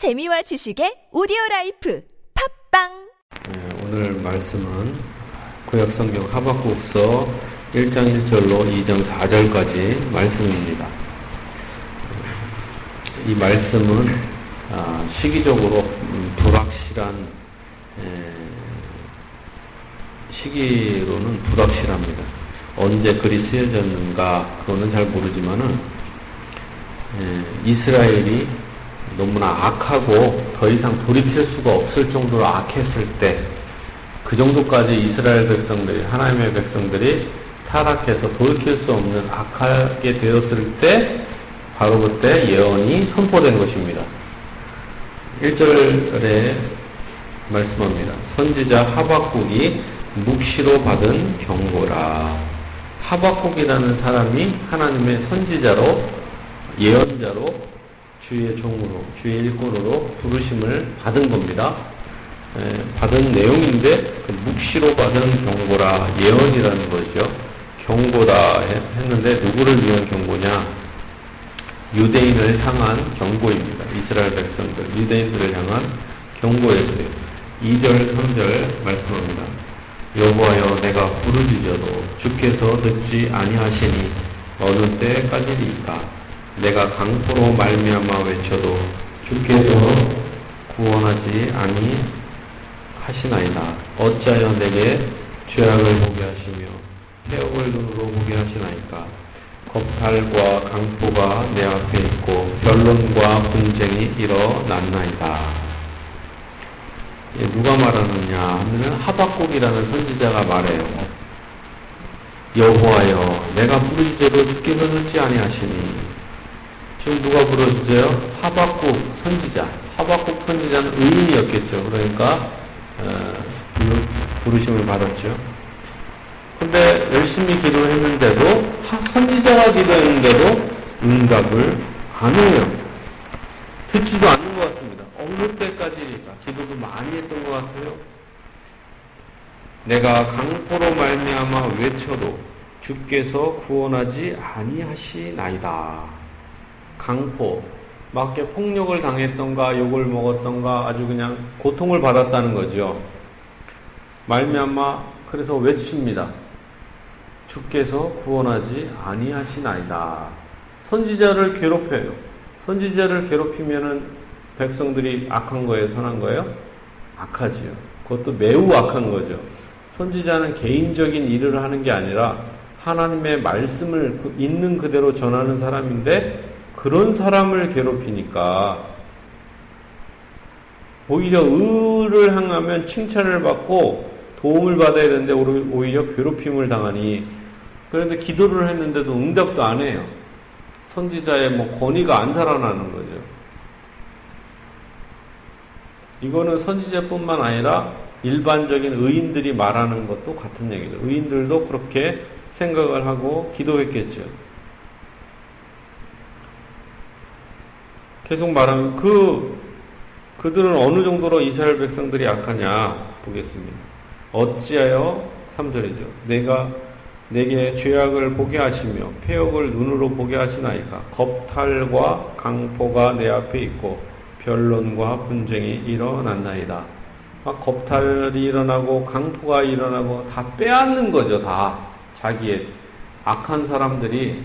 재미와 지식의 오디오 라이프 팟빵 네, 오늘 말씀은 구약성경 하박국서 1장 1절로 2장 4절까지 말씀입니다. 이 말씀은 아, 시기적으로 음, 불확실한 에, 시기로는 불확실합니다. 언제 글이 쓰여졌는가 그거는 잘 모르지만은 에, 이스라엘이 너무나 악하고 더 이상 돌이킬 수가 없을 정도로 악했을 때 그 정도까지 이스라엘 백성들이 하나님의 백성들이 타락해서 돌이킬 수 없는 악하게 되었을 때 바로 그때 예언이 선포된 것입니다. 1절에 말씀합니다. 선지자 하박국이 묵시로 받은 경고라. 하박국이라는 사람이 하나님의 선지자로 예언자로 주의 종으로 주의 일꾼으로 부르심을 받은 겁니다. 에, 받은 내용인데 그 묵시로 받은 경고라 예언이라는 거죠. 경고다 했는데 누구를 위한 경고냐? 유대인을 향한 경고입니다. 이스라엘 백성들 유대인들을 향한 경고였어요. 2절 3절 말씀합니다. 여호와여 내가 부르짖어도 주께서 듣지 아니하시니 어느 때까지리까 내가 강포로 말미암아 외쳐도 주께서 구원하지 아니 하시나이다. 어찌하여 내게 죄악을 보게 하시며 태역을 눈으로 보게 하시나이까. 겁탈과 강포가 내 앞에 있고 변론과 분쟁이 일어났나이다. 예, 누가 말하느냐 하면 하박국이라는 선지자가 말해요. 여호와여 내가 부르짖어도 주께서 듣지 아니하시니 지금 누가 부르짖어요? 하박국 선지자. 하박국 선지자는 의인이었겠죠. 그러니까 어, 부르심을 받았죠. 근데 열심히 기도했는데도 선지자가 기도했는데도 응답을 안 해요. 듣지도 않는 것 같습니다. 어느 때까지니까 기도도 많이 했던 것 같아요. 내가 강포로 말미암아 외쳐도 주께서 구원하지 아니하시나이다. 강포 막 이렇게 폭력을 당했던가 욕을 먹었던가 아주 그냥 고통을 받았다는 거죠. 말미암아 그래서 외칩니다. 주께서 구원하지 아니하시나이다. 선지자를 괴롭혀요. 선지자를 괴롭히면은 백성들이 악한 거예요, 선한 거예요? 악하지요. 그것도 매우 악한 거죠. 선지자는 개인적인 일을 하는 게 아니라 하나님의 말씀을 있는 그대로 전하는 사람인데 그런 사람을 괴롭히니까 오히려 의를 향하면 칭찬을 받고 도움을 받아야 되는데 오히려 괴롭힘을 당하니 그런데 기도를 했는데도 응답도 안 해요. 선지자의 뭐 권위가 안 살아나는 거죠. 이거는 선지자뿐만 아니라 일반적인 의인들이 말하는 것도 같은 얘기죠. 의인들도 그렇게 생각을 하고 기도했겠죠. 계속 말하면 그 그들은 어느 정도로 이스라엘 백성들이 약하냐 보겠습니다. 어찌하여 3절이죠. 내가 내게 죄악을 보게 하시며 폐역을 눈으로 보게 하시나이까 겁탈과 강포가 내 앞에 있고 변론과 분쟁이 일어난나이다. 막 겁탈이 일어나고 강포가 일어나고 다 빼앗는 거죠. 다 자기의 악한 사람들이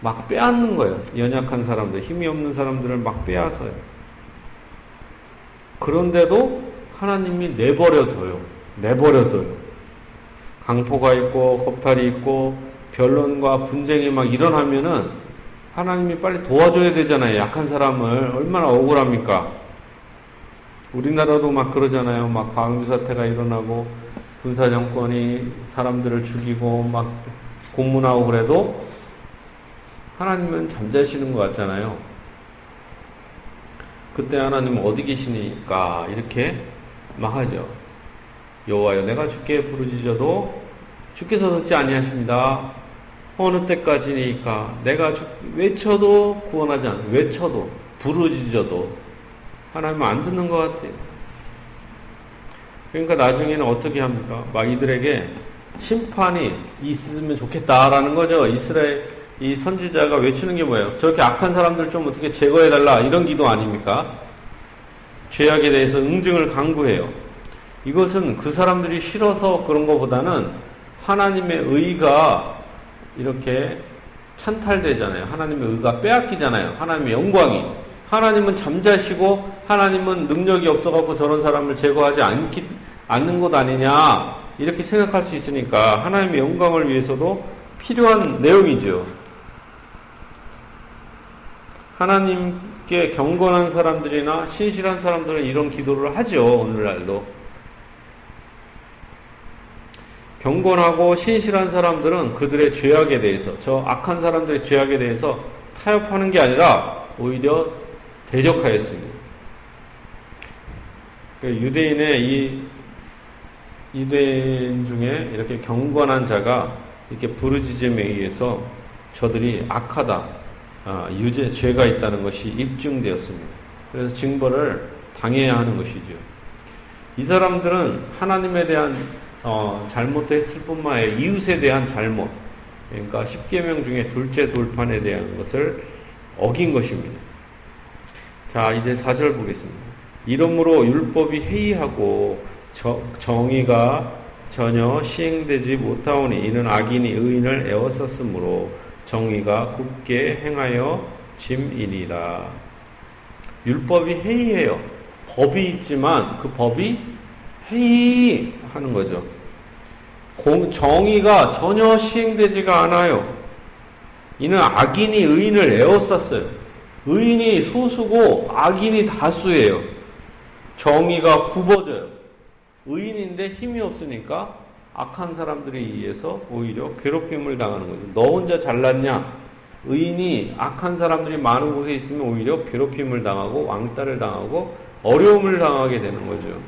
막 빼앗는 거예요. 연약한 사람들, 힘이 없는 사람들을 막 빼앗아요. 그런데도 하나님이 내버려둬요. 내버려둬요. 강포가 있고 겁탈이 있고 변론과 분쟁이 막 일어나면은 하나님이 빨리 도와줘야 되잖아요. 약한 사람을 얼마나 억울합니까? 우리나라도 막 그러잖아요. 막 광주 사태가 일어나고 군사 정권이 사람들을 죽이고 막 고문하고 그래도 하나님은 잠자시는 것 같잖아요. 그때 하나님은 어디 계시니까 이렇게 막 하죠. 여호와여 내가 주께 부르짖어도 주께서 듣지 아니하십니다. 어느 때까지니까 내가 주, 외쳐도 구원하지 않아. 외쳐도 부르짖어도 하나님은 안 듣는 것 같아요. 그러니까 나중에는 어떻게 합니까? 막 이들에게 심판이 있으면 좋겠다라는 거죠. 이스라엘 이 선지자가 외치는 게 뭐예요? 저렇게 악한 사람들 좀 어떻게 제거해달라 이런 기도 아닙니까? 죄악에 대해서 응징을 강구해요. 이것은 그 사람들이 싫어서 그런 것보다는 하나님의 의가 이렇게 찬탈되잖아요. 하나님의 의가 빼앗기잖아요. 하나님의 영광이. 하나님은 잠자시고 하나님은 능력이 없어갖고 저런 사람을 제거하지 않기, 않는 것 아니냐. 이렇게 생각할 수 있으니까 하나님의 영광을 위해서도 필요한 내용이죠. 하나님께 경건한 사람들이나 신실한 사람들은 이런 기도를 하죠. 오늘날도. 경건하고 신실한 사람들은 그들의 죄악에 대해서, 저 악한 사람들의 죄악에 대해서 타협하는 게 아니라 오히려 대적하였습니다. 그 유대인의 이 유대인 중에 이렇게 경건한 자가 이렇게 부르짖음에 의해서 저들이 악하다, 아, 유죄, 죄가 있다는 것이 입증되었습니다. 그래서 징벌을 당해야 하는 것이죠. 이 사람들은 하나님에 대한 어, 잘못했을 뿐만 아니라 이웃에 대한 잘못, 그러니까 10계명 중에 둘째 돌판에 대한 것을 어긴 것입니다. 자, 이제 4절 보겠습니다. 이러므로 율법이 해이하고 저, 정의가 전혀 시행되지 못하오니 이는 악인이 의인을 애워쌌으므로 정의가 굳게 행하여 짐이니라. 율법이 해이해요. 법이 있지만 그 법이 해이하는 거죠. 공, 정의가 전혀 시행되지가 않아요. 이는 악인이 의인을 에워쌌어요. 의인이 소수고 악인이 다수예요. 정의가 굽어져요. 의인인데 힘이 없으니까 악한 사람들에 의해서 오히려 괴롭힘을 당하는 거죠. 너 혼자 잘났냐? 의인이 악한 사람들이 많은 곳에 있으면 오히려 괴롭힘을 당하고 왕따를 당하고 어려움을 당하게 되는 거죠.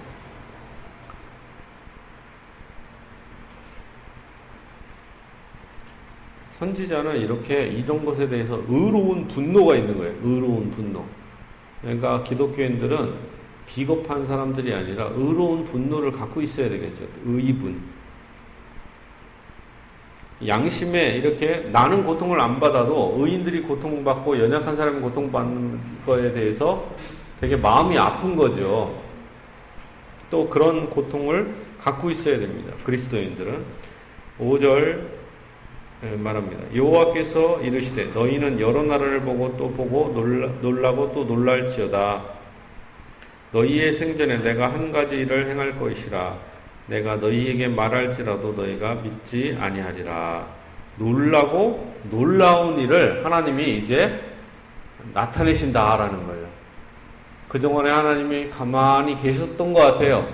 선지자는 이렇게 이런 것에 대해서 의로운 분노가 있는 거예요. 의로운 분노. 그러니까 기독교인들은 비겁한 사람들이 아니라 의로운 분노를 갖고 있어야 되겠죠. 의분. 양심에 이렇게 나는 고통을 안 받아도 의인들이 고통받고 연약한 사람이 고통받는 거에 대해서 되게 마음이 아픈 거죠. 또 그런 고통을 갖고 있어야 됩니다. 그리스도인들은. 5절 예, 말합니다. 여호와께서 이르시되 너희는 여러 나라를 보고 또 보고 놀라, 놀라고 또 놀랄지어다. 너희의 생전에 내가 한 가지 일을 행할 것이라. 내가 너희에게 말할지라도 너희가 믿지 아니하리라. 놀라고 놀라운 일을 하나님이 이제 나타내신다라는 거예요. 그동안에 하나님이 가만히 계셨던 것 같아요.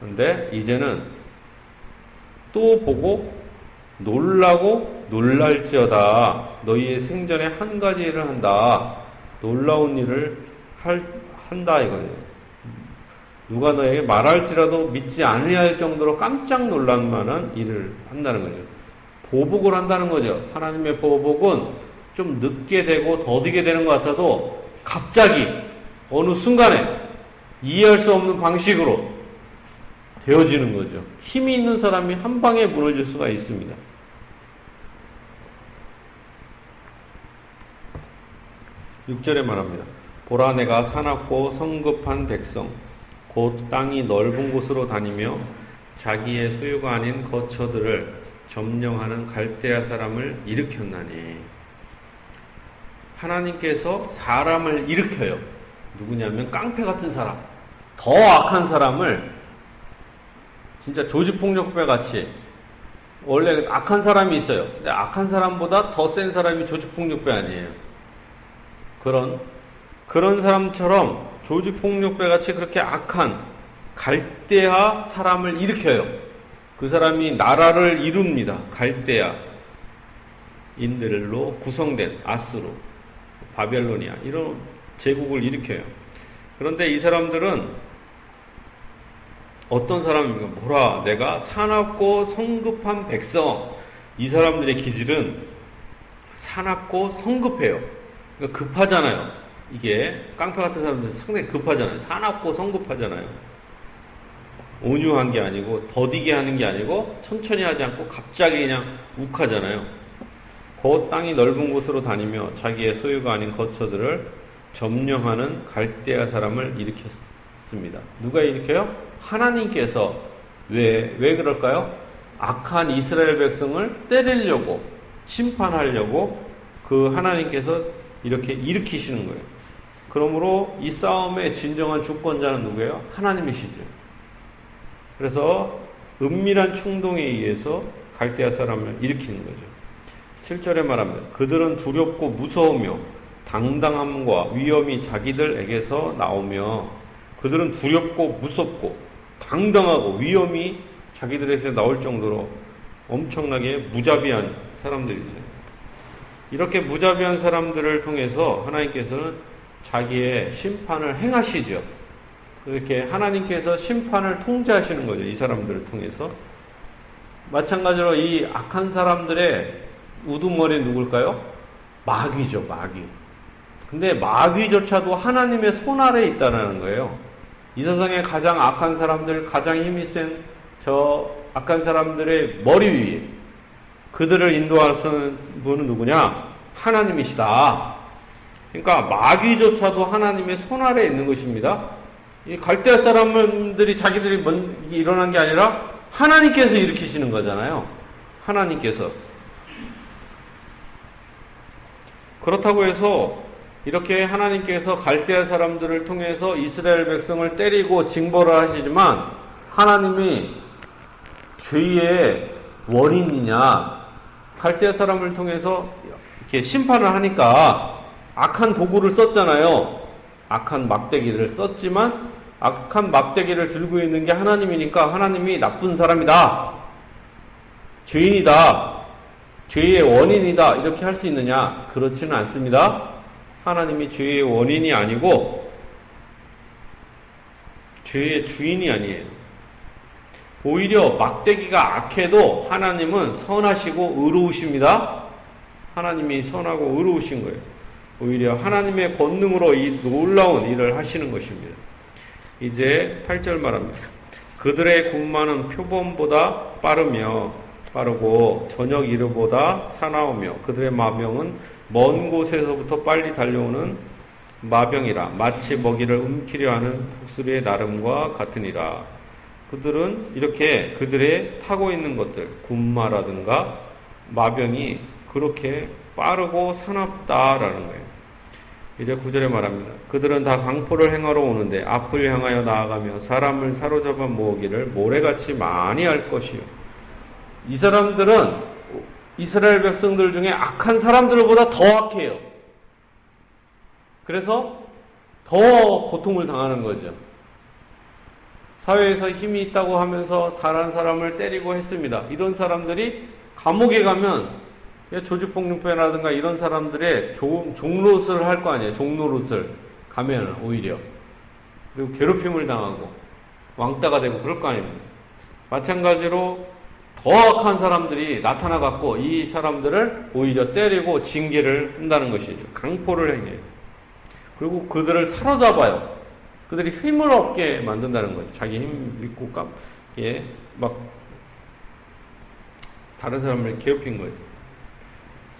근데 이제는 또 보고 놀라고 놀랄지어다. 너희의 생전에 한 가지 일을 한다. 놀라운 일을 할, 한다 이거예요. 누가 너에게 말할지라도 믿지 않으할 정도로 깜짝 놀랄 만한 일을 한다는 거죠. 보복을 한다는 거죠. 하나님의 보복은 좀 늦게 되고 더디게 되는 것 같아도 갑자기 어느 순간에 이해할 수 없는 방식으로 되어지는 거죠. 힘이 있는 사람이 한 방에 무너질 수가 있습니다. 6절에 말합니다. 보라 내가 사납고 성급한 백성 곧 땅이 넓은 곳으로 다니며 자기의 소유가 아닌 거처들을 점령하는 갈대아 사람을 일으켰나니 하나님께서 사람을 일으켜요. 누구냐면 깡패 같은 사람, 더 악한 사람을 진짜 조직폭력배 같이 원래 악한 사람이 있어요. 근데 악한 사람보다 더 센 사람이 조직폭력배 아니에요. 그런 그런 사람처럼 조직폭력배 같이 그렇게 악한 갈대아 사람을 일으켜요. 그 사람이 나라를 이룹니다. 갈대아 인들로 구성된 아스로 바벨로니아 이런 제국을 일으켜요. 그런데 이 사람들은 어떤 사람입니까? 뭐라 내가 사납고 성급한 백성 이 사람들의 기질은 사납고 성급해요. 그러니까 급하잖아요. 이게 깡패 같은 사람들은 상당히 급하잖아요. 사납고 성급하잖아요. 온유한 게 아니고 더디게 하는 게 아니고 천천히 하지 않고 갑자기 그냥 욱하잖아요. 곧 땅이 넓은 곳으로 다니며 자기의 소유가 아닌 거처들을 점령하는 갈대아 사람을 일으켰으니 않습니다. 누가 일으켜요? 하나님께서 왜, 왜 그럴까요? 악한 이스라엘 백성을 때리려고, 심판하려고 그 하나님께서 이렇게 일으키시는 거예요. 그러므로 이 싸움의 진정한 주권자는 누구예요? 하나님이시죠. 그래서 은밀한 충동에 의해서 갈대아 사람을 일으키는 거죠. 7절에 말합니다. 그들은 두렵고 무서우며 당당함과 위험이 자기들에게서 나오며 그들은 두렵고 무섭고 당당하고 위험이 자기들에게서 나올 정도로 엄청나게 무자비한 사람들이죠. 이렇게 무자비한 사람들을 통해서 하나님께서는 자기의 심판을 행하시죠. 그렇게 하나님께서 심판을 통제하시는 거죠. 이 사람들을 통해서. 마찬가지로 이 악한 사람들의 우두머리 누굴까요? 마귀죠, 마귀. 근데 마귀조차도 하나님의 손 아래에 있다는 거예요. 이 세상에 가장 악한 사람들, 가장 힘이 센 저 악한 사람들의 머리 위에 그들을 인도하시는 분은 누구냐? 하나님이시다. 그러니까 마귀조차도 하나님의 손 아래에 있는 것입니다. 이 갈대아 사람들이 자기들이 먼, 일어난 게 아니라 하나님께서 일으키시는 거잖아요. 하나님께서. 그렇다고 해서 이렇게 하나님께서 갈대아 사람들을 통해서 이스라엘 백성을 때리고 징벌을 하시지만 하나님이 죄의 원인이냐 갈대아 사람을 통해서 이렇게 심판을 하니까 악한 도구를 썼잖아요. 악한 막대기를 썼지만 악한 막대기를 들고 있는 게 하나님이니까 하나님이 나쁜 사람이다. 죄인이다. 죄의 원인이다. 이렇게 할 수 있느냐? 그렇지는 않습니다. 하나님이 죄의 원인이 아니고 죄의 주인이 아니에요. 오히려 막대기가 악해도 하나님은 선하시고 의로우십니다. 하나님이 선하고 의로우신 거예요. 오히려 하나님의 권능으로 이 놀라운 일을 하시는 것입니다. 이제 8절 말합니다. 그들의 군마는 표범보다 빠르며 빠르고 저녁 이르보다 사나우며 그들의 마병은 먼 곳에서부터 빨리 달려오는 마병이라 마치 먹이를 움키려 하는 독수리의 나름과 같으니라. 그들은 이렇게 그들의 타고 있는 것들, 군마라든가 마병이 그렇게 빠르고 사납다라는 거예요. 이제 구절에 말합니다. 그들은 다 강포를 행하러 오는데 앞을 향하여 나아가며 사람을 사로잡아 모으기를 모래같이 많이 할 것이요. 이 사람들은 이스라엘 백성들 중에 악한 사람들보다 더 악해요. 그래서 더 고통을 당하는 거죠. 사회에서 힘이 있다고 하면서 다른 사람을 때리고 했습니다. 이런 사람들이 감옥에 가면 조직폭력배라든가 이런 사람들의 종로릇을 할거 아니에요. 종로릇을 가면 오히려. 그리고 괴롭힘을 당하고 왕따가 되고 그럴 거 아닙니까? 마찬가지로 더 악한 사람들이 나타나 갖고 이 사람들을 오히려 때리고 징계를 한다는 것이죠. 강포를 행해요. 그리고 그들을 사로잡아요. 그들이 힘을 얻게 만든다는 거죠. 자기 힘 믿고 깜, 예, 막 다른 사람을 괴롭힌 거예요.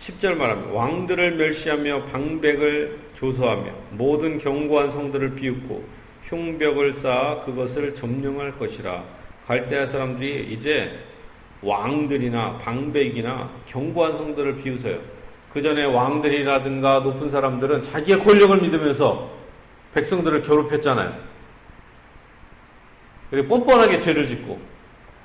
10절 말합니다. 왕들을 멸시하며 방백을 조소하며 모든 견고한 성들을 비웃고 흉벽을 쌓아 그것을 점령할 것이라. 갈대아 사람들이 이제 왕들이나 방백이나 견고한 성들을 비웃어요. 그 전에 왕들이라든가 높은 사람들은 자기의 권력을 믿으면서 백성들을 괴롭혔잖아요. 그리고 뻔뻔하게 죄를 짓고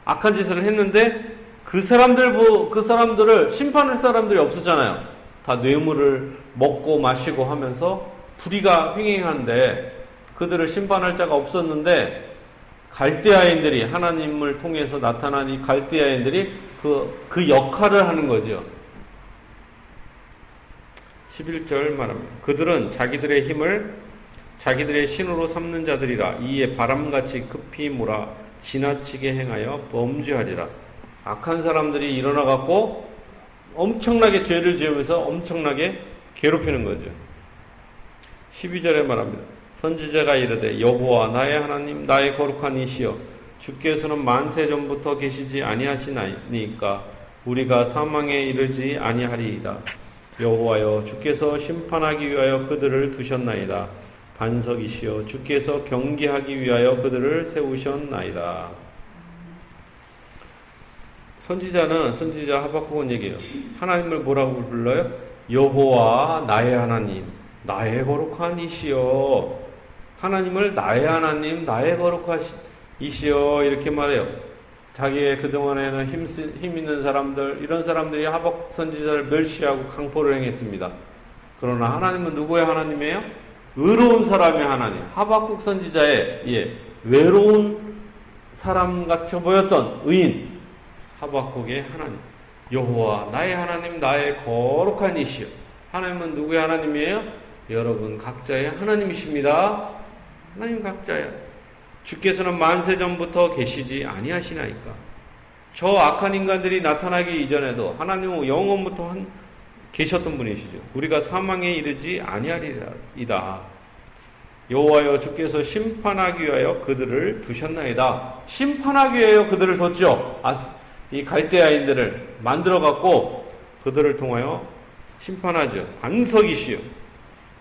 악한 짓을 했는데 그 사람들 그 사람들을 심판할 사람들이 없었잖아요. 다 뇌물을 먹고 마시고 하면서 불의가 횡행한데 그들을 심판할 자가 없었는데 갈대아인들이 하나님을 통해서 나타난 이 갈대아인들이 그, 그 역할을 하는 거죠. 11절 말합니다. 그들은 자기들의 힘을 자기들의 신으로 삼는 자들이라 이에 바람같이 급히 몰아 지나치게 행하여 범죄하리라. 악한 사람들이 일어나 갖고 엄청나게 죄를 지으면서 엄청나게 괴롭히는 거죠. 12절에 말합니다. 선지자가 이르되 여호와 나의 하나님 나의 거룩한 이시여 주께서는 만세 전부터 계시지 아니하시나이까 우리가 사망에 이르지 아니하리이다. 여호와여 주께서 심판하기 위하여 그들을 두셨나이다. 반석이시여 주께서 경계하기 위하여 그들을 세우셨나이다. 선지자는 선지자 하박국은 얘기해요. 하나님을 뭐라고 불러요? 여호와 나의 하나님, 나의 거룩한 이시여. 하나님을 나의 하나님, 나의 거룩한 이시여 이렇게 말해요. 자기의 그동안에는 힘, 힘 있는 사람들, 이런 사람들이 하박 선지자를 멸시하고 강포를 행했습니다. 그러나 하나님은 누구의 하나님이에요? 의로운 사람의 하나님. 하박국 선지자의 예, 외로운 사람 같아 보였던 의인 하박국의 하나님. 여호와 나의 하나님 나의 거룩한 이시여. 하나님은 누구의 하나님이에요? 여러분 각자의 하나님이십니다. 하나님 각자야. 주께서는 만세 전부터 계시지 아니하시나이까. 저 악한 인간들이 나타나기 이전에도 하나님은 영원부터 한, 계셨던 분이시죠. 우리가 사망에 이르지 아니하리이다. 여호와여 주께서 심판하기 위하여 그들을 두셨나이다. 심판하기 위하여 그들을 뒀죠. 이 갈대아인들을 만들어 갖고 그들을 통하여 심판하죠. 안석이시요.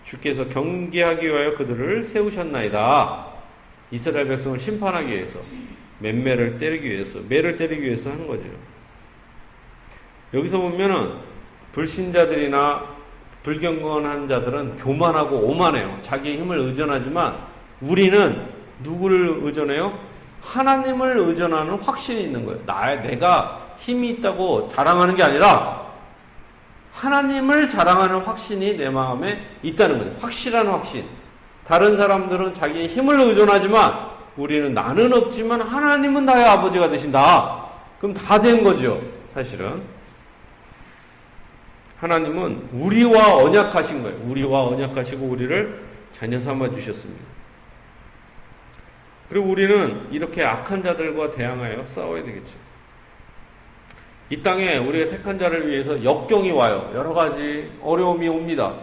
주께서 경계하기 위하여 그들을 세우셨나이다. 이스라엘 백성을 심판하기 위해서 맴매를 때리기 위해서 매를 때리기 위해서 하는 거죠. 여기서 보면은 불신자들이나 불경건한 자들은 교만하고 오만해요. 자기의 힘을 의존하지만 우리는 누구를 의존해요? 하나님을 의존하는 확신이 있는 거예요. 나, 내가 힘이 있다고 자랑하는 게 아니라 하나님을 자랑하는 확신이 내 마음에 있다는 거예요. 확실한 확신. 다른 사람들은 자기의 힘을 의존하지만 우리는 나는 없지만 하나님은 나의 아버지가 되신다. 그럼 다 된 거죠. 사실은. 하나님은 우리와 언약하신 거예요. 우리와 언약하시고 우리를 자녀 삼아 주셨습니다. 그리고 우리는 이렇게 악한 자들과 대항하여 싸워야 되겠죠. 이 땅에 우리가 택한 자를 위해서 역경이 와요. 여러 가지 어려움이 옵니다.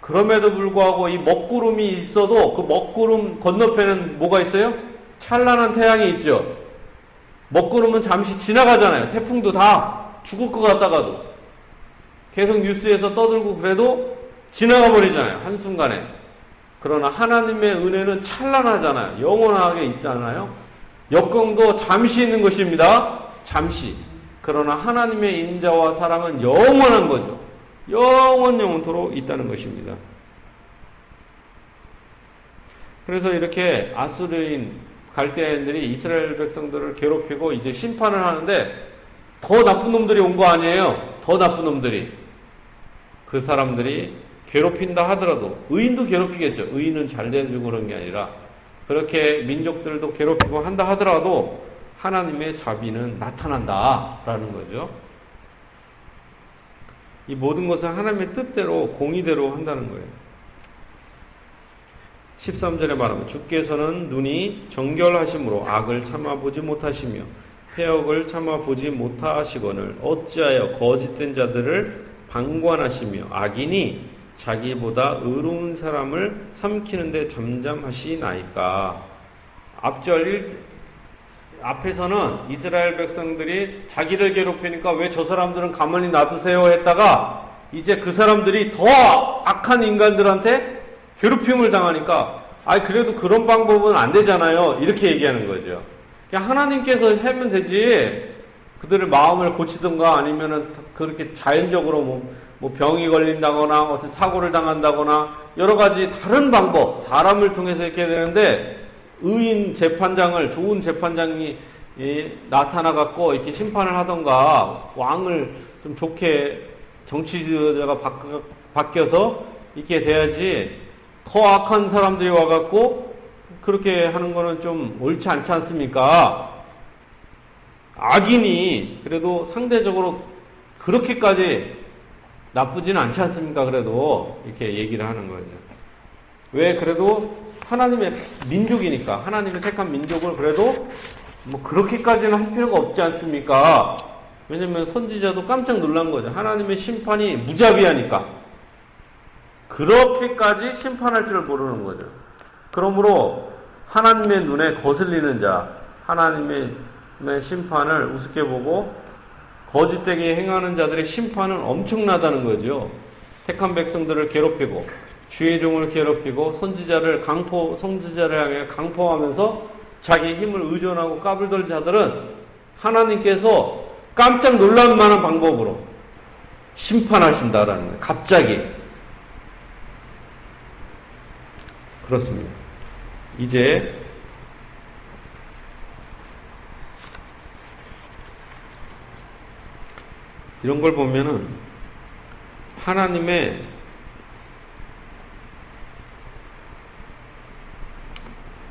그럼에도 불구하고 이 먹구름이 있어도 그 먹구름 건너편에는 뭐가 있어요? 찬란한 태양이 있죠. 먹구름은 잠시 지나가잖아요. 태풍도 다 죽을 것 같다가도. 계속 뉴스에서 떠들고 그래도 지나가 버리잖아요. 한순간에. 그러나 하나님의 은혜는 찬란하잖아요. 영원하게 있잖아요. 역경도 잠시 있는 것입니다. 잠시. 그러나 하나님의 인자와 사랑은 영원한 거죠. 영원 영원토록 있다는 것입니다. 그래서 이렇게 아수르인 갈대인들이 이스라엘 백성들을 괴롭히고 이제 심판을 하는데 더 나쁜 놈들이 온 거 아니에요. 더 나쁜 놈들이. 그 사람들이 괴롭힌다 하더라도 의인도 괴롭히겠죠. 의인은 잘 돼주고 그런 게 아니라 그렇게 민족들도 괴롭히고 한다 하더라도 하나님의 자비는 나타난다라는 거죠. 이 모든 것은 하나님의 뜻대로 공의대로 한다는 거예요. 13절에 말하면 주께서는 눈이 정결하심으로 악을 참아보지 못하시며 폐역을 참아보지 못하시거늘 어찌하여 거짓된 자들을 방관하시며 악인이 자기보다 의로운 사람을 삼키는데 잠잠하시나이까. 앞절 1, 앞에서는 이스라엘 백성들이 자기를 괴롭히니까 왜 저 사람들은 가만히 놔두세요 했다가 이제 그 사람들이 더 악한 인간들한테 괴롭힘을 당하니까 아 그래도 그런 방법은 안 되잖아요. 이렇게 얘기하는 거죠. 그냥 하나님께서 하면 되지. 그들의 마음을 고치든가 아니면은 그렇게 자연적으로 뭐, 뭐 병이 걸린다거나 어떤 사고를 당한다거나 여러 가지 다른 방법, 사람을 통해서 이렇게 되는데 의인 재판장을 좋은 재판장이 예, 나타나 갖고 이렇게 심판을 하던가 왕을 좀 좋게 정치자가 바뀌어서 이렇게 돼야지 더 악한 사람들이 와 갖고 그렇게 하는 거는 좀 옳지 않지 않습니까? 악인이 그래도 상대적으로 그렇게까지 나쁘지는 않지 않습니까? 그래도 이렇게 얘기를 하는 거죠. 왜 그래도 하나님의 민족이니까 하나님의 택한 민족을 그래도 뭐 그렇게까지는 할 필요가 없지 않습니까? 왜냐면 선지자도 깜짝 놀란 거죠. 하나님의 심판이 무자비하니까. 그렇게까지 심판할 줄 모르는 거죠. 그러므로 하나님의 눈에 거슬리는 자, 하나님의 심판을 우습게 보고 거짓되게 행하는 자들의 심판은 엄청나다는 거죠. 택한 백성들을 괴롭히고 주의 종을 괴롭히고 선지자를 강포 선지자를 향해 강포하면서 자기 힘을 의존하고 까불던 자들은 하나님께서 깜짝 놀랄 만한 방법으로 심판하신다라는 거예요. 갑자기 그렇습니다. 이제 이런 걸 보면은 하나님의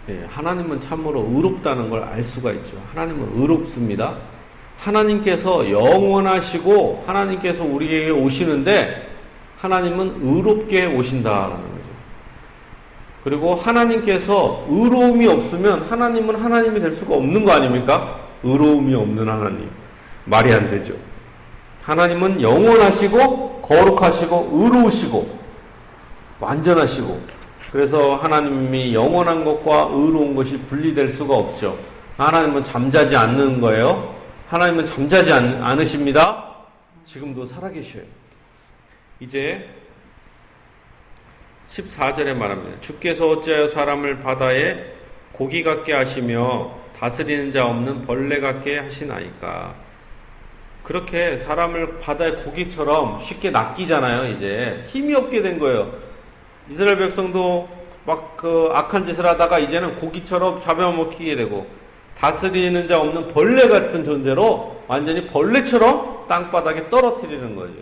예, 하나님은 참으로 의롭다는 걸 알 수가 있죠. 하나님은 의롭습니다. 하나님께서 영원하시고 하나님께서 우리에게 오시는데 하나님은 의롭게 오신다라는 거죠. 그리고 하나님께서 의로움이 없으면 하나님은 하나님이 될 수가 없는 거 아닙니까? 의로움이 없는 하나님. 말이 안 되죠. 하나님은 영원하시고 거룩하시고 의로우시고 완전하시고 그래서 하나님이 영원한 것과 의로운 것이 분리될 수가 없죠. 하나님은 잠자지 않는 거예요. 하나님은 잠자지 않, 않으십니다. 지금도 살아계셔요. 이제 14절에 말합니다. 주께서 어찌하여 사람을 바다에 고기 같게 하시며 다스리는 자 없는 벌레 같게 하시나이까. 그렇게 사람을 바다의 고기처럼 쉽게 낚이잖아요, 이제. 힘이 없게 된 거예요. 이스라엘 백성도 막 그 악한 짓을 하다가 이제는 고기처럼 잡아먹히게 되고 다스리는 자 없는 벌레 같은 존재로 완전히 벌레처럼 땅바닥에 떨어뜨리는 거죠.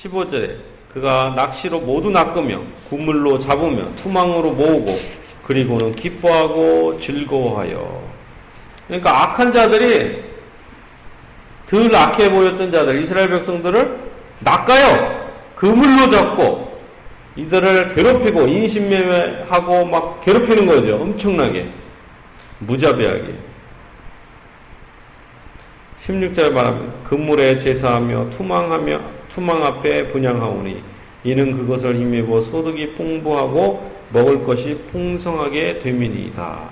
15절에 그가 낚시로 모두 낚으며 구물로 잡으며 투망으로 모으고 그리고는 기뻐하고 즐거워하여 그러니까 악한 자들이 덜 악해 보였던 자들 이스라엘 백성들을 낚아요. 그물로 잡고 이들을 괴롭히고 인신매매하고 막 괴롭히는 거죠. 엄청나게. 무자비하게. 16절 말하면 그물에 제사하며 투망하며 투망 앞에 분양하오니 이는 그것을 힘입어 소득이 풍부하고 먹을 것이 풍성하게 됨이니이다.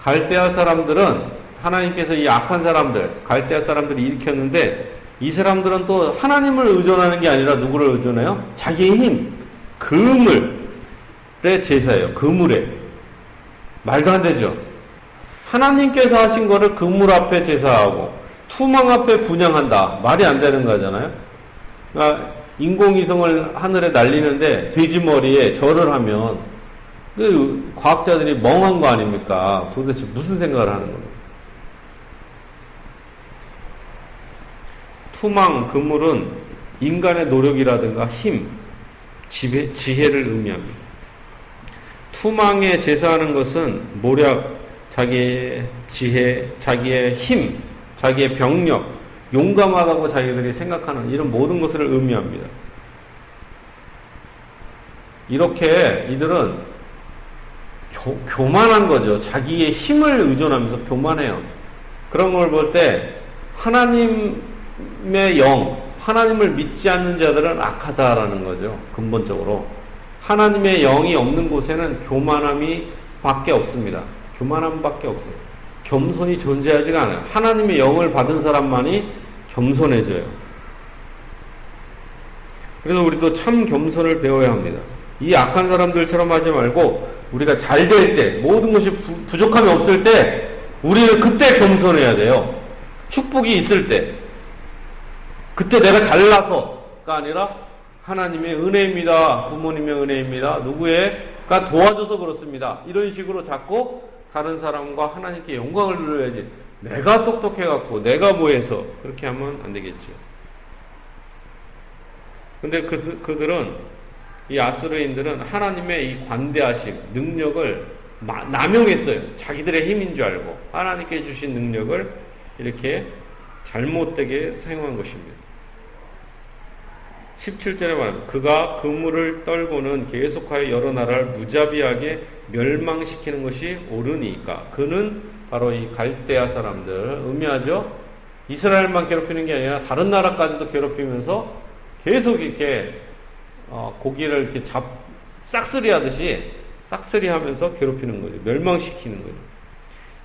갈대아 사람들은 하나님께서 이 악한 사람들, 갈대아 사람들이 일으켰는데 이 사람들은 또 하나님을 의존하는 게 아니라 누구를 의존해요? 자기의 힘, 그물의 제사예요. 그물에. 말도 안 되죠. 하나님께서 하신 거를 그물 앞에 제사하고 투망 앞에 분양한다. 말이 안 되는 거잖아요. 그러니까 인공위성을 하늘에 날리는데 돼지 머리에 절을 하면 그 과학자들이 멍한 거 아닙니까? 도대체 무슨 생각을 하는 겁니까? 투망, 그물은 인간의 노력이라든가 힘, 지혜, 지혜를 의미합니다. 투망에 제사하는 것은 모략, 자기의 지혜, 자기의 힘, 자기의 병력, 용감하다고 자기들이 생각하는 이런 모든 것을 의미합니다. 이렇게 이들은 교, 교만한 거죠. 자기의 힘을 의존하면서 교만해요. 그런 걸 볼 때 하나님 의 영, 하나님을 믿지 않는 자들은 악하다라는 거죠. 근본적으로. 하나님의 영이 없는 곳에는 교만함이 밖에 없습니다. 교만함 밖에 없어요. 겸손이 존재하지가 않아요. 하나님의 영을 받은 사람만이 겸손해져요. 그래서 우리도 참 겸손을 배워야 합니다. 이 악한 사람들처럼 하지 말고 우리가 잘 될 때, 모든 것이 부, 족함이 없을 때, 우리는 그때 겸손해야 돼요. 축복이 있을 때. 그때 내가 잘나서가 아니라 하나님의 은혜입니다. 부모님의 은혜입니다. 누구의가 도와줘서 그렇습니다. 이런 식으로 자꾸 다른 사람과 하나님께 영광을 누려야지. 내가 똑똑해갖고 내가 뭐해서 그렇게 하면 안 되겠죠. 근데 그, 그들은 이 아수르인들은 하나님의 이 관대하심, 능력을 남용했어요. 자기들의 힘인 줄 알고 하나님께 주신 능력을 이렇게 잘못되게 사용한 것입니다. 17절에 말합니다. 그가 그물을 떨고는 계속하여 여러 나라를 무자비하게 멸망시키는 것이 옳으니까. 그는 바로 이 갈대아 사람들 의미하죠. 이스라엘만 괴롭히는 게 아니라 다른 나라까지도 괴롭히면서 계속 이렇게 어, 고기를 이렇게 잡 싹쓸이 하듯이 싹쓸이 하면서 괴롭히는 거죠. 멸망시키는 거죠.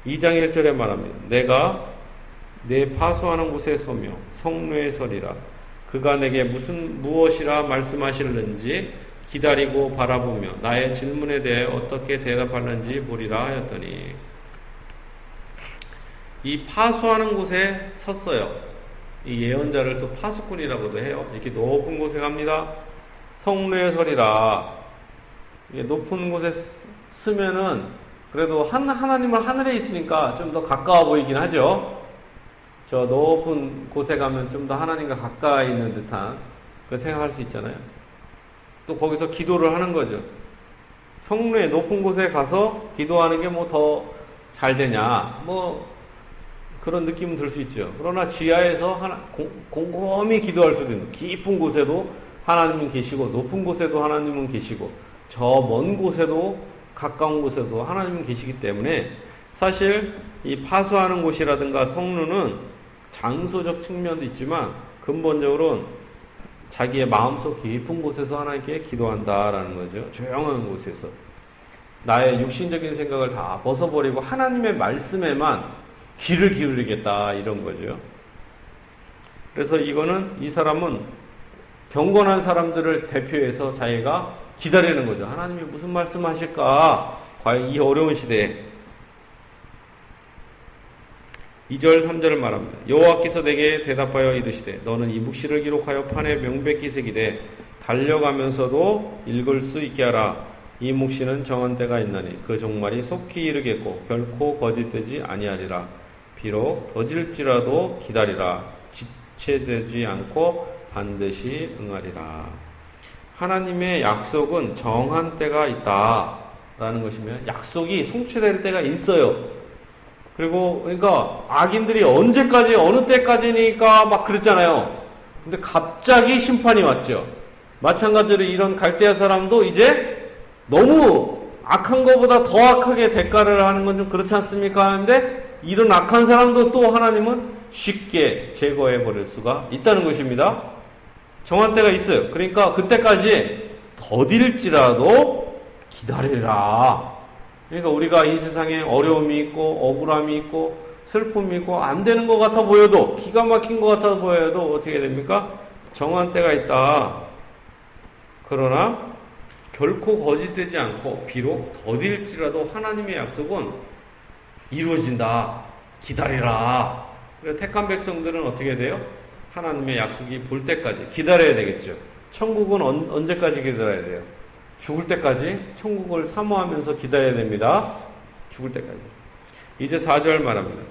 2장 1절에 말합니다. 내가 내 파수하는 곳에 서며 성루에 서리라. 그가 내게 무슨 무엇이라 말씀하실는지 기다리고 바라보며 나의 질문에 대해 어떻게 대답하는지 보리라 하였더니 이 파수하는 곳에 섰어요. 이 예언자를 또 파수꾼이라고도 해요. 이렇게 높은 곳에 갑니다. 성루에 서리라. 이게 높은 곳에 쓰면은 그래도 한, 하나님은 하늘에 있으니까 좀 더 가까워 보이긴 하죠. 저 높은 곳에 가면 좀 더 하나님과 가까이 있는 듯한 그 생각할 수 있잖아요. 또 거기서 기도를 하는 거죠. 성루의 높은 곳에 가서 기도하는 게 뭐 더 잘 되냐, 뭐 그런 느낌은 들 수 있죠. 그러나 지하에서 하나, 공, 곰곰이 기도할 수도 있는 깊은 곳에도 하나님은 계시고 높은 곳에도 하나님은 계시고 저 먼 곳에도 가까운 곳에도 하나님은 계시기 때문에 사실 이 파수하는 곳이라든가 성루는 장소적 측면도 있지만 근본적으로는 자기의 마음속 깊은 곳에서 하나님께 기도한다라는 거죠. 조용한 곳에서. 나의 육신적인 생각을 다 벗어버리고 하나님의 말씀에만 귀를 기울이겠다 이런 거죠. 그래서 이거는 이 사람은 경건한 사람들을 대표해서 자기가 기다리는 거죠. 하나님이 무슨 말씀 하실까? 과연 이 어려운 시대에 2절 3절을 말합니다. 여호와께서 내게 대답하여 이르시되 너는 이 묵시를 기록하여 판에 명백히 새기되 달려가면서도 읽을 수 있게 하라. 이 묵시는 정한 때가 있나니 그 종말이 속히 이르겠고 결코 거짓되지 아니하리라. 비록 더질지라도 기다리라. 지체되지 않고 반드시 응하리라. 하나님의 약속은 정한 때가 있다라는 것이면 약속이 성취될 때가 있어요. 그리고 그러니까 악인들이 언제까지 어느 때까지니까 막 그랬잖아요. 근데 갑자기 심판이 왔죠. 마찬가지로 이런 갈대아 사람도 이제 너무 악한 것보다 더 악하게 대가를 하는 건 좀 그렇지 않습니까? 하는데 이런 악한 사람도 또 하나님은 쉽게 제거해 버릴 수가 있다는 것입니다. 정한 때가 있어요. 그러니까 그때까지 더딜지라도 기다리라. 그러니까 우리가 이 세상에 어려움이 있고 억울함이 있고 슬픔이 있고 안 되는 것 같아 보여도 기가 막힌 것 같아 보여도 어떻게 됩니까? 정한 때가 있다. 그러나 결코 거짓되지 않고 비록 더딜지라도 하나님의 약속은 이루어진다. 기다리라. 그래서 택한 백성들은 어떻게 돼요? 하나님의 약속이 볼 때까지 기다려야 되겠죠. 천국은 언, 언제까지 기다려야 돼요? 죽을 때까지 천국을 사모하면서 기다려야 됩니다. 죽을 때까지. 이제 4절 말합니다.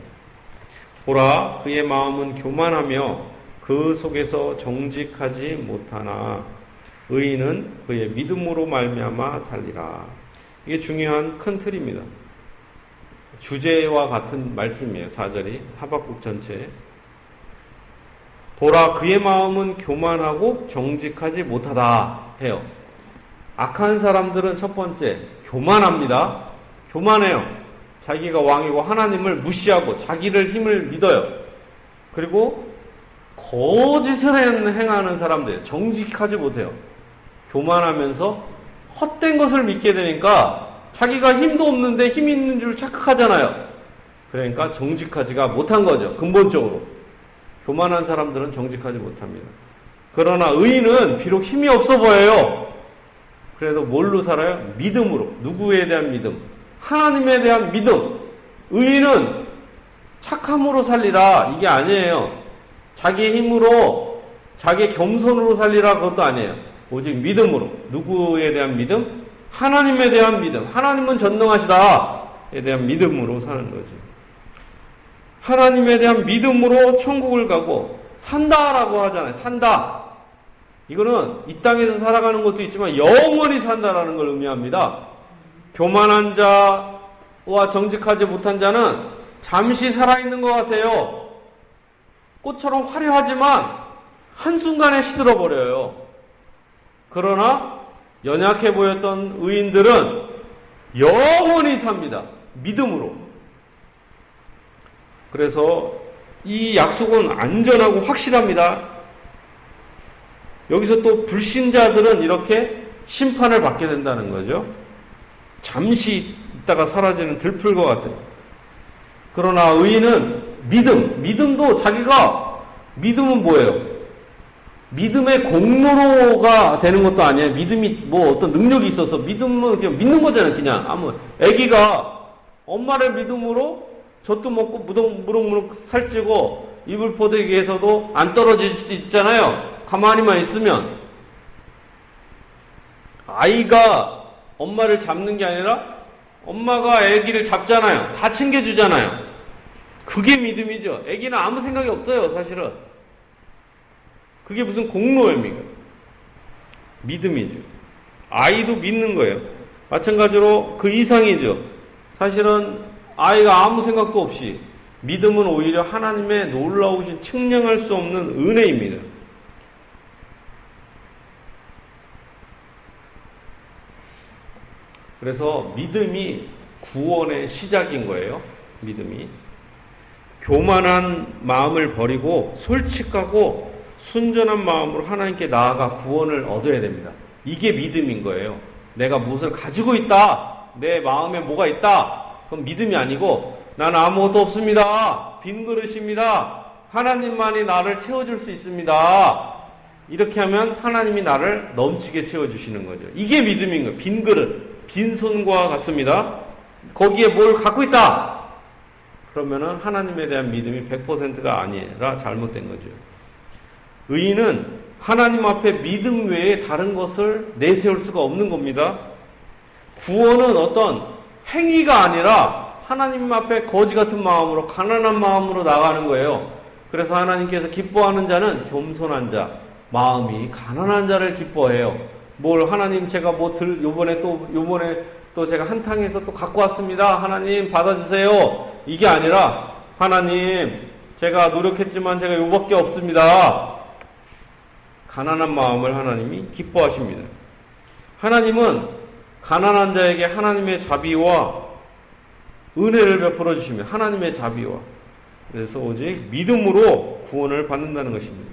보라, 그의 마음은 교만하며 그 속에서 정직하지 못하나 의인은 그의 믿음으로 말미암아 살리라. 이게 중요한 큰 틀입니다. 주제와 같은 말씀이에요. 4절이 하박국 전체. 보라 그의 마음은 교만하고 정직하지 못하다 해요. 악한 사람들은 첫 번째 교만합니다. 교만해요. 자기가 왕이고 하나님을 무시하고 자기를 힘을 믿어요. 그리고 거짓을 행하는 사람들 정직하지 못해요. 교만하면서 헛된 것을 믿게 되니까 자기가 힘도 없는데 힘 있는 줄 착각하잖아요. 그러니까 정직하지가 못한 거죠. 근본적으로. 교만한 사람들은 정직하지 못합니다. 그러나 의인은 비록 힘이 없어 보여요. 그래도 뭘로 살아요? 믿음으로. 누구에 대한 믿음? 하나님에 대한 믿음. 의인은 착함으로 살리라. 이게 아니에요. 자기 힘으로, 자기 겸손으로 살리라. 그것도 아니에요. 오직 믿음으로. 누구에 대한 믿음? 하나님에 대한 믿음. 하나님은 전능하시다에 대한 믿음으로 사는 거지. 하나님에 대한 믿음으로 천국을 가고 산다라고 하잖아요. 산다. 이거는 이 땅에서 살아가는 것도 있지만 영원히 산다라는 걸 의미합니다. 교만한 자와 정직하지 못한 자는 잠시 살아있는 것 같아요. 꽃처럼 화려하지만 한순간에 시들어 버려요. 그러나 연약해 보였던 의인들은 영원히 삽니다. 믿음으로. 그래서 이 약속은 안전하고 확실합니다. 여기서 또 불신자들은 이렇게 심판을 받게 된다는 거죠. 잠시 있다가 사라지는 들풀과 같은. 그러나 의인은 믿음, 믿음도 자기가 믿음은 뭐예요? 믿음의 공로가 되는 것도 아니에요. 믿음이 뭐 어떤 능력이 있어서 믿음은 그냥 믿는 거잖아요. 그냥 아무 애기가 엄마를 믿음으로 젖도 먹고 무럭 무럭무럭 살찌고 이불 포대기에서도 안 떨어질 수 있잖아요. 가만히만 있으면 아이가 엄마를 잡는 게 아니라 엄마가 아기를 잡잖아요. 다 챙겨주잖아요. 그게 믿음이죠. 아기는 아무 생각이 없어요, 사실은. 그게 무슨 공로입니까? 믿음이죠. 아이도 믿는 거예요. 마찬가지로 그 이상이죠. 사실은 아이가 아무 생각도 없이 믿음은 오히려 하나님의 놀라우신 측량할 수 없는 은혜입니다. 그래서 믿음이 구원의 시작인 거예요. 믿음이. 교만한 마음을 버리고 솔직하고 순전한 마음으로 하나님께 나아가 구원을 얻어야 됩니다. 이게 믿음인 거예요. 내가 무엇을 가지고 있다. 내 마음에 뭐가 있다. 그럼 믿음이 아니고 나는 아무것도 없습니다. 빈 그릇입니다. 하나님만이 나를 채워줄 수 있습니다. 이렇게 하면 하나님이 나를 넘치게 채워주시는 거죠. 이게 믿음인 거예요. 빈 그릇. 빈손과 같습니다. 거기에 뭘 갖고 있다. 그러면은 하나님에 대한 믿음이 100%가 아니라 잘못된 거죠. 의인은 하나님 앞에 믿음 외에 다른 것을 내세울 수가 없는 겁니다. 구원은 어떤 행위가 아니라 하나님 앞에 거지 같은 마음으로 가난한 마음으로 나가는 거예요. 그래서 하나님께서 기뻐하는 자는 겸손한 자, 마음이 가난한 자를 기뻐해요. 뭘 하나님 제가 뭐 들 요번에 또 요번에 또 제가 한탕에서 또 갖고 왔습니다. 하나님 받아주세요. 이게 아니라 하나님 제가 노력했지만 제가 요밖에 없습니다. 가난한 마음을 하나님이 기뻐하십니다. 하나님은 가난한 자에게 하나님의 자비와 은혜를 베풀어 주시면 하나님의 자비와 그래서 오직 믿음으로 구원을 받는다는 것입니다.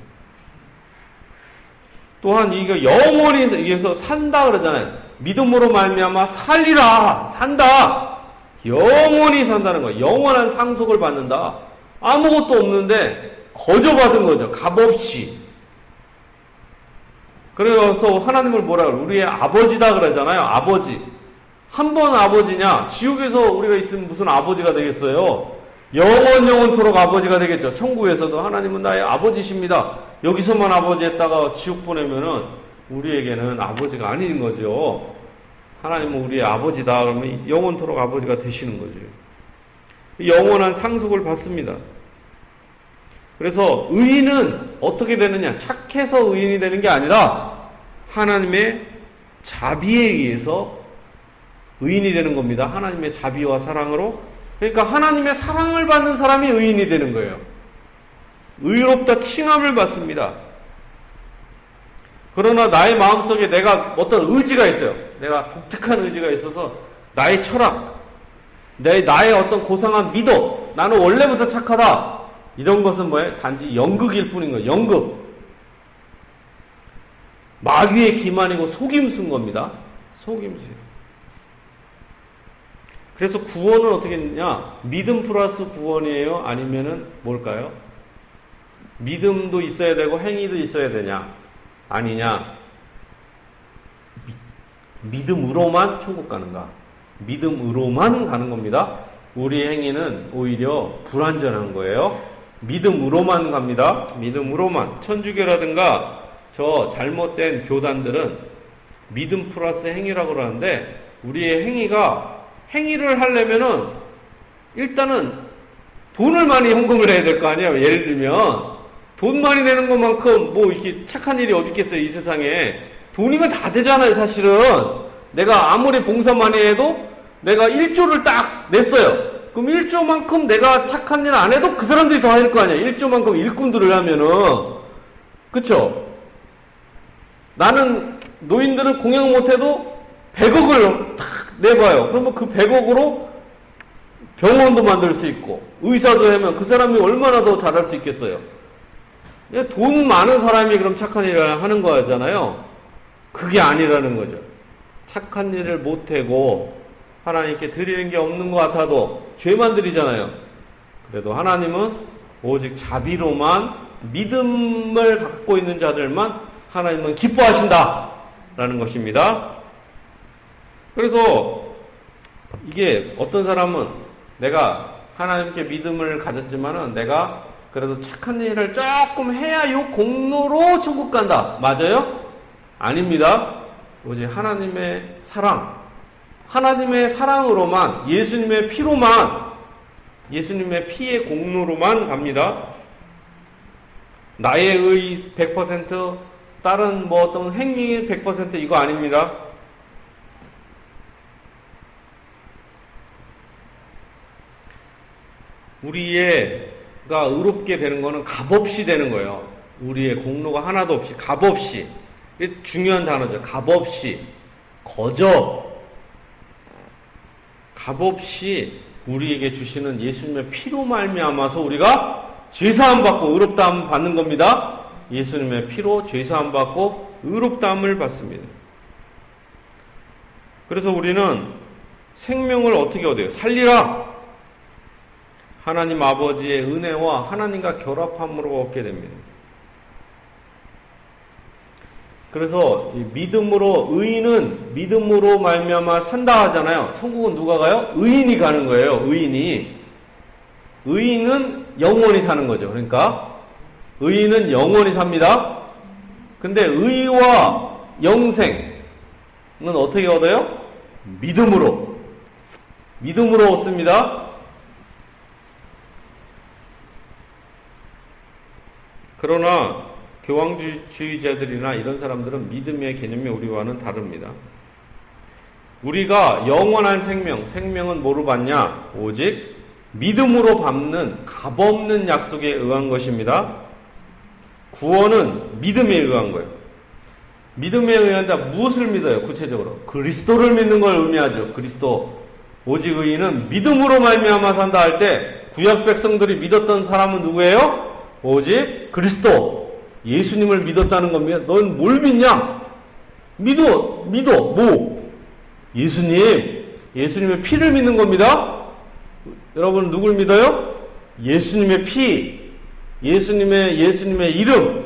또한 이거 영원히 위해서 산다 그러잖아요. 믿음으로 말미암아 살리라 산다. 영원히 산다는 거예요. 영원한 상속을 받는다. 아무것도 없는데 거저 받은 거죠. 값없이. 그래서 하나님을 뭐라 그래? 우리의 아버지다 그러잖아요. 아버지. 한 번 아버지냐? 지옥에서 우리가 있으면 무슨 아버지가 되겠어요? 영원 영원토록 아버지가 되겠죠. 천국에서도 하나님은 나의 아버지십니다. 여기서만 아버지 했다가 지옥 보내면은 우리에게는 아버지가 아닌 거죠. 하나님은 우리의 아버지다. 그러면 영원토록 아버지가 되시는 거죠. 영원한 상속을 받습니다. 그래서 의인은 어떻게 되느냐? 착해서 의인이 되는 게 아니라 하나님의 자비에 의해서 의인이 되는 겁니다. 하나님의 자비와 사랑으로. 그러니까 하나님의 사랑을 받는 사람이 의인이 되는 거예요. 의롭다 칭함을 받습니다. 그러나 나의 마음속에 내가 어떤 의지가 있어요. 내가 독특한 의지가 있어서 나의 철학, 내, 나의 어떤 고상한 믿어, 나는 원래부터 착하다. 이런 것은 뭐예요? 단지 연극일 뿐인 거예요. 연극. 마귀의 기만이고 속임수인 겁니다. 속임수. 그래서 구원은 어떻게 했냐? 믿음 플러스 구원이에요? 아니면은 뭘까요? 믿음도 있어야 되고 행위도 있어야 되냐? 아니냐? 믿음으로만 천국 가는가? 믿음으로만 가는 겁니다. 우리 행위는 오히려 불완전한 거예요. 믿음으로만 갑니다. 믿음으로만. 천주교라든가 저 잘못된 교단들은 믿음 플러스 행위라고 그러는데 우리의 행위가 행위를 하려면은 일단은 돈을 많이 헌금을 해야 될 거 아니에요. 예를 들면 돈 많이 내는 것만큼 뭐 이렇게 착한 일이 어디 있겠어요. 이 세상에. 돈이면 다 되잖아요. 사실은. 내가 아무리 봉사 많이 해도 내가 1조를 딱 냈어요. 그럼 1조만큼 내가 착한 일 안 해도 그 사람들이 더 할 거 아니야. 1조만큼 일꾼들을 하면은. 그쵸? 나는 노인들은 공약 못해도 100억을 탁 내봐요. 그러면 그 100억으로 병원도 만들 수 있고 의사도 하면 그 사람이 얼마나 더 잘할 수 있겠어요. 돈 많은 사람이 그럼 착한 일을 하는 거잖아요. 그게 아니라는 거죠. 착한 일을 못하고 하나님께 드리는 게 없는 것 같아도 죄만 드리잖아요. 그래도 하나님은 오직 자비로만 믿음을 갖고 있는 자들만 하나님은 기뻐하신다. 라는 것입니다. 그래서 이게 어떤 사람은 내가 하나님께 믿음을 가졌지만은 내가 그래도 착한 일을 조금 해야 요 공로로 천국 간다. 맞아요? 아닙니다. 오직 하나님의 사랑, 하나님의 사랑으로만, 예수님의 피로만, 예수님의 피의 공로로만 갑니다. 나의 의 100%, 다른 뭐 어떤 행위 100% 이거 아닙니다. 우리의 가 의롭게 되는 거는 값없이 되는 거예요. 우리의 공로가 하나도 없이 값없이 중요한 단어죠. 값없이 거저 값없이 우리에게 주시는 예수님의 피로 말미암아서 우리가 죄사함 받고 의롭다함 받는 겁니다. 예수님의 피로 죄사함 받고 의롭다함을 받습니다. 그래서 우리는 생명을 어떻게 얻어요? 살리라. 하나님 아버지의 은혜와 하나님과 결합함으로 얻게 됩니다. 그래서 믿음으로 의인은 믿음으로 말미암아 산다 하잖아요. 천국은 누가 가요? 의인이 가는 거예요. 의인이. 의인은 영원히 사는 거죠. 그러니까 의인은 영원히 삽니다. 근데 의와 영생은 어떻게 얻어요? 믿음으로. 믿음으로 얻습니다. 그러나 교황주의자들이나 이런 사람들은 믿음의 개념이 우리와는 다릅니다. 우리가 영원한 생명, 생명은 뭐로 받냐? 오직 믿음으로 받는 값없는 약속에 의한 것입니다. 구원은 믿음에 의한 거예요. 믿음에 의한다 무엇을 믿어요? 구체적으로 그리스도를 믿는 걸 의미하죠. 그리스도 오직 의인은 믿음으로 말미암아 산다 할 때 구약 백성들이 믿었던 사람은 누구예요? 오직 그리스도 예수님을 믿었다는 겁니다. 넌 뭘 믿냐? 믿어, 믿어, 뭐? 예수님, 예수님의 피를 믿는 겁니다. 여러분 누굴 믿어요? 예수님의 피, 예수님의 예수님의 이름,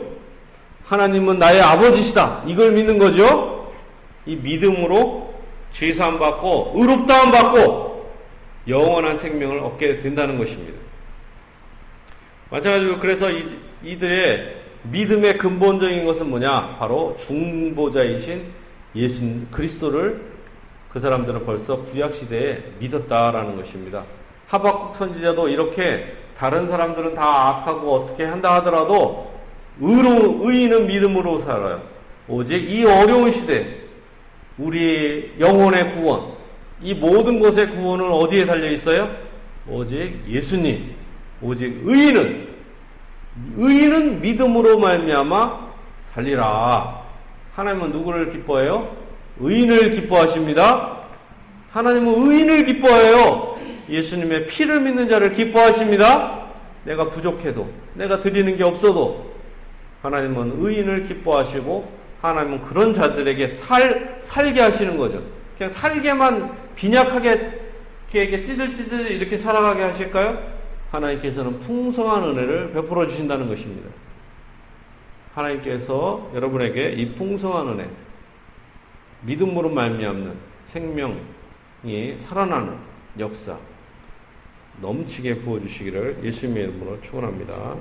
하나님은 나의 아버지시다. 이걸 믿는 거죠. 이 믿음으로 죄 사함 받고 의롭다함 받고 영원한 생명을 얻게 된다는 것입니다. 마찬가지로 그래서 이, 이들의 믿음의 근본적인 것은 뭐냐? 바로 중보자이신 예수 그리스도를 그 사람들은 벌써 구약 시대에 믿었다라는 것입니다. 하박국 선지자도 이렇게 다른 사람들은 다 악하고 어떻게 한다 하더라도 의로 의인은 믿음으로 살아요. 오직 이 어려운 시대 우리 영혼의 구원 이 모든 것의 구원은 어디에 달려 있어요? 오직 예수님 오직 의인은 의인은 믿음으로 말미암아 살리라. 하나님은 누구를 기뻐해요? 의인을 기뻐하십니다. 하나님은 의인을 기뻐해요. 예수님의 피를 믿는 자를 기뻐하십니다. 내가 부족해도, 내가 드리는 게 없어도, 하나님은 의인을 기뻐하시고, 하나님은 그런 자들에게 살, 살게 하시는 거죠. 그냥 살게만 빈약하게, 이렇게 찌들찌들 이렇게 살아가게 하실까요? 하나님께서는 풍성한 은혜를 베풀어 주신다는 것입니다. 하나님께서 여러분에게 이 풍성한 은혜, 믿음으로 말미암는 생명이 살아나는 역사 넘치게 부어 주시기를 예수님의 이름으로 축원합니다.